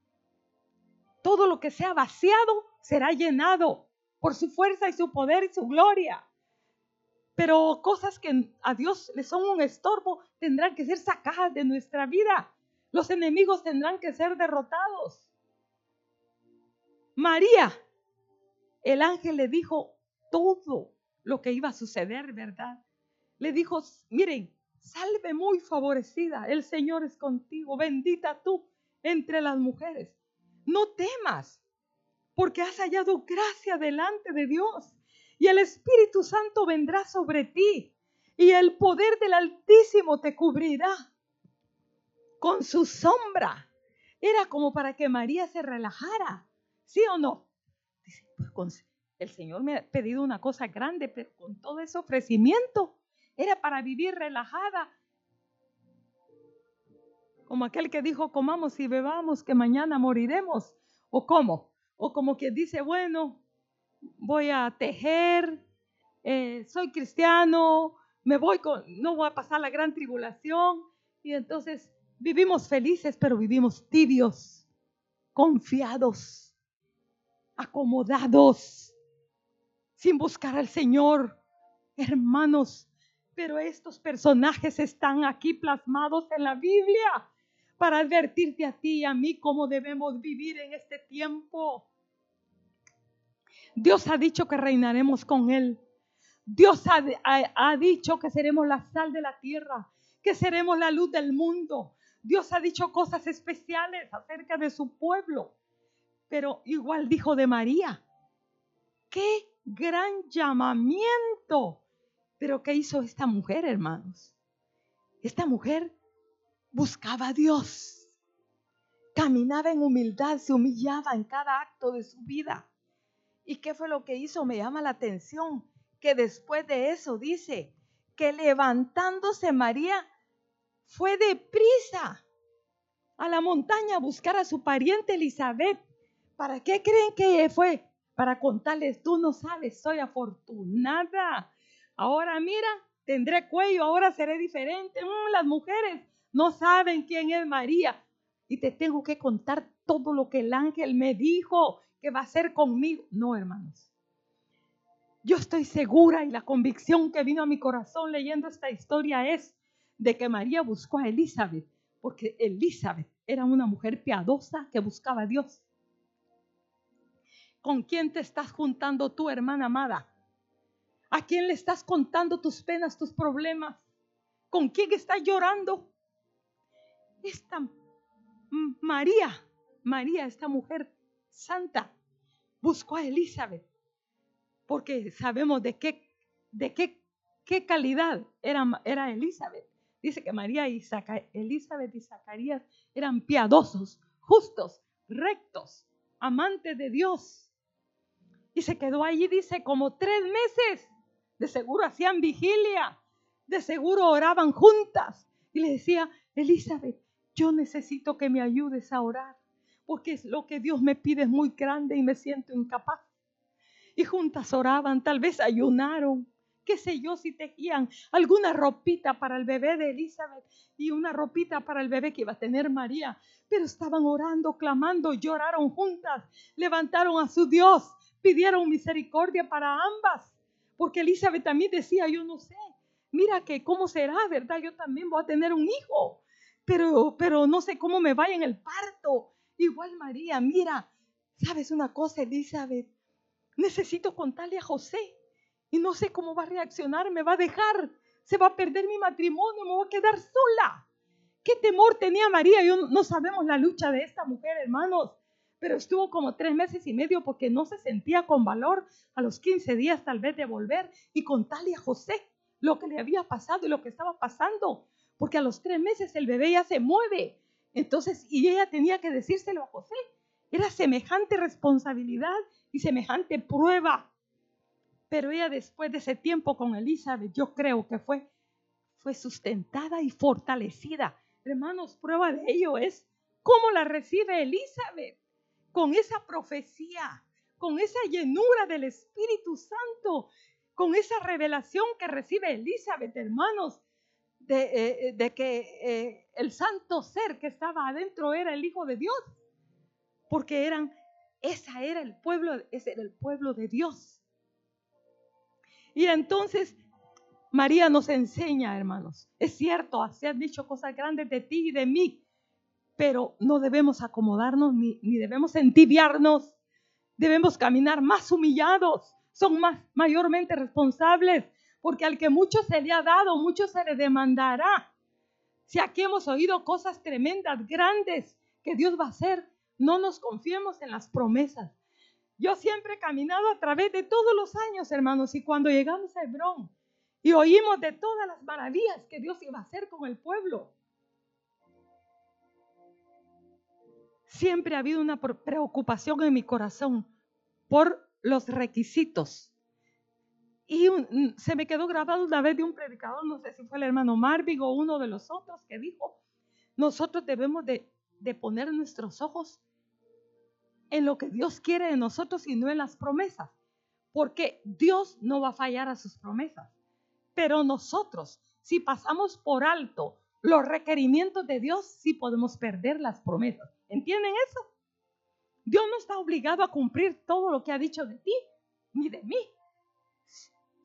Todo lo que sea vaciado será llenado por su fuerza y su poder y su gloria. Pero cosas que a Dios le son un estorbo tendrán que ser sacadas de nuestra vida. Los enemigos tendrán que ser derrotados. María, el ángel le dijo todo lo que iba a suceder, ¿verdad? Le dijo, miren, salve muy favorecida, el Señor es contigo, bendita tú entre las mujeres. No temas, porque has hallado gracia delante de Dios y el Espíritu Santo vendrá sobre ti y el poder del Altísimo te cubrirá con su sombra. Era como para que María se relajara, ¿sí o no? Dice, pues el Señor me ha pedido una cosa grande, pero con todo ese ofrecimiento era para vivir relajada. Como aquel que dijo, comamos y bebamos, que mañana moriremos. ¿O cómo? O como que dice, bueno, voy a tejer, eh, soy cristiano, me voy con, no voy a pasar la gran tribulación. Y entonces vivimos felices, pero vivimos tibios, confiados, acomodados, sin buscar al Señor. Hermanos, pero estos personajes están aquí plasmados en la Biblia para advertirte a ti y a mí cómo debemos vivir en este tiempo. Dios ha dicho que reinaremos con Él. Dios ha, dicho que seremos la sal de la tierra, que seremos la luz del mundo. Dios ha dicho cosas especiales acerca de su pueblo. Pero igual dijo de María. Qué gran llamamiento. Pero ¿qué hizo esta mujer, hermanos? Esta mujer buscaba a Dios. Caminaba en humildad, se humillaba en cada acto de su vida. ¿Y qué fue lo que hizo? Me llama la atención que después de eso dice que levantándose María, fue deprisa a la montaña a buscar a su pariente Elizabeth. ¿Para qué creen que fue? Para contarles, tú no sabes, soy afortunada. Ahora mira, tendré cuello, ahora seré diferente. Mm, las mujeres no saben quién es María. Y te tengo que contar todo lo que el ángel me dijo que va a hacer conmigo. No, hermanos. Yo estoy segura y la convicción que vino a mi corazón leyendo esta historia es de que María buscó a Elizabeth, porque Elizabeth era una mujer piadosa que buscaba a Dios. ¿Con quién te estás juntando tú, hermana amada? ¿A quién le estás contando tus penas, tus problemas? ¿Con quién estás llorando? Esta María, María, esta mujer santa, buscó a Elizabeth porque sabemos de qué, de qué, qué calidad era, era Elizabeth. Dice que María y Elizabeth y Zacarías eran piadosos, justos, rectos, amantes de Dios. Y se quedó allí, dice, como tres meses. De seguro hacían vigilia, de seguro oraban juntas. Y le decía, Elizabeth, yo necesito que me ayudes a orar, porque lo que Dios me pide es muy grande y me siento incapaz y juntas oraban, tal vez ayunaron, qué sé yo, si tejían alguna ropita para el bebé de Elizabeth y una ropita para el bebé que iba a tener María, pero estaban orando, clamando, lloraron juntas, levantaron a su Dios, pidieron misericordia para ambas, porque Elizabeth también decía, yo no sé, mira que cómo será, ¿verdad? Yo también voy a tener un hijo, pero, pero no sé cómo me vaya en el parto. Igual María, mira, ¿sabes una cosa, Elizabeth? necesito contarle a José y no sé cómo va a reaccionar, me va a dejar, se va a perder mi matrimonio, me voy a quedar sola. ¿Qué temor tenía María? Yo no sabemos la lucha de esta mujer, hermanos, pero estuvo como tres meses y medio porque no se sentía con valor a los 15 días tal vez de volver y contarle a José lo que le había pasado y lo que estaba pasando, porque a los tres meses el bebé ya se mueve. Entonces, y ella tenía que decírselo a José. Era semejante responsabilidad y semejante prueba. Pero ella después de ese tiempo con Elizabeth, yo creo que fue, fue sustentada y fortalecida. Hermanos, prueba de ello es cómo la recibe Elizabeth con esa profecía, con esa llenura del Espíritu Santo, con esa revelación que recibe Elizabeth, hermanos, de, eh, de que eh, el santo ser que estaba adentro era el Hijo de Dios, porque eran esa era el pueblo, ese era el pueblo de Dios. Y entonces María nos enseña, hermanos, es cierto, se han dicho cosas grandes de ti y de mí, pero no debemos acomodarnos ni, ni debemos entibiarnos, debemos caminar más humillados, son más mayormente responsables, porque al que mucho se le ha dado, mucho se le demandará. Si aquí hemos oído cosas tremendas, grandes, que Dios va a hacer, no nos confiemos en las promesas. Yo siempre he caminado a través de todos los años, hermanos, y cuando llegamos a Hebrón y oímos de todas las maravillas que Dios iba a hacer con el pueblo, siempre ha habido una preocupación en mi corazón por los requisitos. Y se me quedó grabado una vez de un predicador, no sé si fue el hermano Marvin o uno de los otros, que dijo, nosotros debemos de, de poner nuestros ojos en lo que Dios quiere de nosotros y no en las promesas. Porque Dios no va a fallar a sus promesas. Pero nosotros, si pasamos por alto los requerimientos de Dios, sí podemos perder las promesas. ¿Entienden eso? Dios no está obligado a cumplir todo lo que ha dicho de ti ni de mí.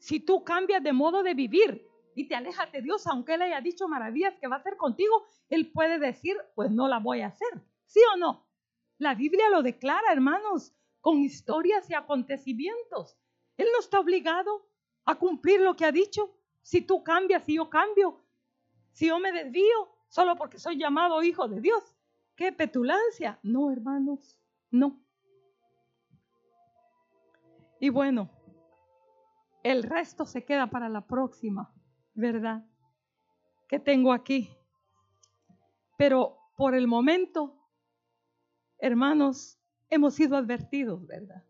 Si tú cambias de modo de vivir y te alejas de Dios, aunque Él haya dicho maravillas que va a hacer contigo, Él puede decir, pues no la voy a hacer. ¿Sí o no? La Biblia lo declara, hermanos, con historias y acontecimientos. Él no está obligado a cumplir lo que ha dicho. Si tú cambias, si yo cambio, si yo me desvío, solo porque soy llamado hijo de Dios. ¡Qué petulancia! No, hermanos, no. Y bueno, el resto se queda para la próxima, ¿verdad? Que tengo aquí. Pero por el momento hermanos, hemos sido advertidos, ¿verdad?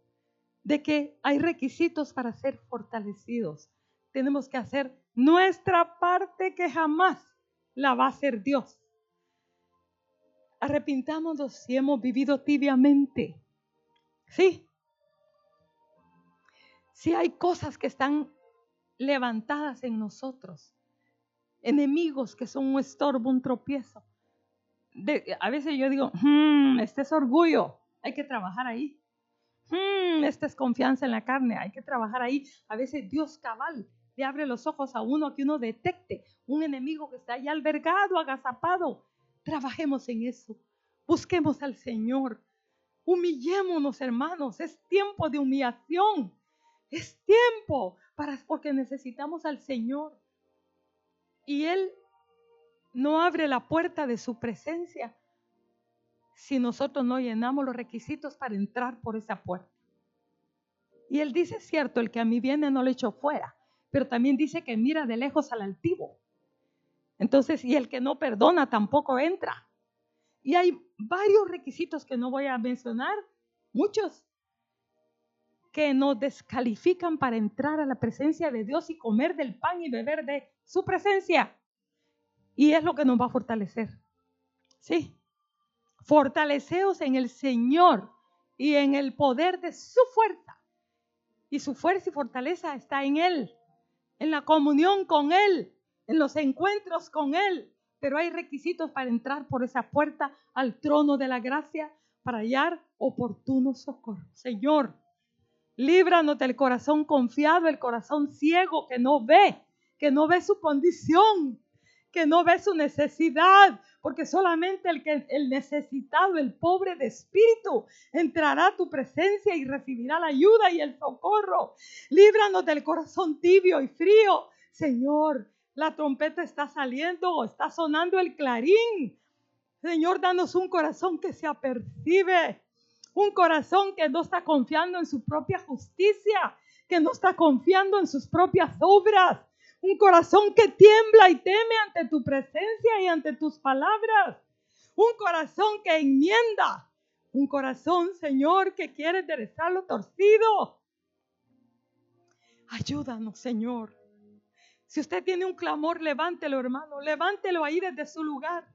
De que hay requisitos para ser fortalecidos. Tenemos que hacer nuestra parte que jamás la va a hacer Dios. Arrepintámonos si hemos vivido tibiamente. Sí. Si hay cosas que están levantadas en nosotros, enemigos que son un estorbo, un tropiezo. a veces yo digo, hmm, este es orgullo, hay que trabajar ahí. Hmm, esta es confianza en la carne, hay que trabajar ahí. A veces Dios cabal le abre los ojos a uno que uno detecte un enemigo que está ahí albergado, agazapado. Trabajemos en eso. Busquemos al Señor. Humillémonos, hermanos. Es tiempo de humillación. Es tiempo para porque necesitamos al Señor. Y Él no abre la puerta de su presencia si nosotros no llenamos los requisitos para entrar por esa puerta. Y Él dice, cierto, el que a mí viene no le echo fuera, pero también dice que mira de lejos al altivo. Entonces, y el que no perdona tampoco entra. Y hay varios requisitos que no voy a mencionar, muchos, que nos descalifican para entrar a la presencia de Dios y comer del pan y beber de su presencia. Y es lo que nos va a fortalecer. Sí. Fortaleceos en el Señor y en el poder de su fuerza. Y su fuerza y fortaleza está en Él, en la comunión con Él, en los encuentros con Él. Pero hay requisitos para entrar por esa puerta al trono de la gracia para hallar oportuno socorro. Señor, líbranos del corazón confiado, el corazón ciego que no ve, que no ve su condición, que no ve su necesidad, porque solamente el, que, el necesitado, el pobre de espíritu, entrará a tu presencia y recibirá la ayuda y el socorro. Líbranos del corazón tibio y frío. Señor, la trompeta está saliendo, está sonando el clarín. Señor, danos un corazón que se apercibe, un corazón que no está confiando en su propia justicia, que no está confiando en sus propias obras, un corazón que tiembla y teme ante tu presencia y ante tus palabras. Un corazón que enmienda. Un corazón, Señor, que quiere enderezar lo torcido. Ayúdanos, Señor. Si usted tiene un clamor, levántelo, hermano. Levántelo ahí desde su lugar.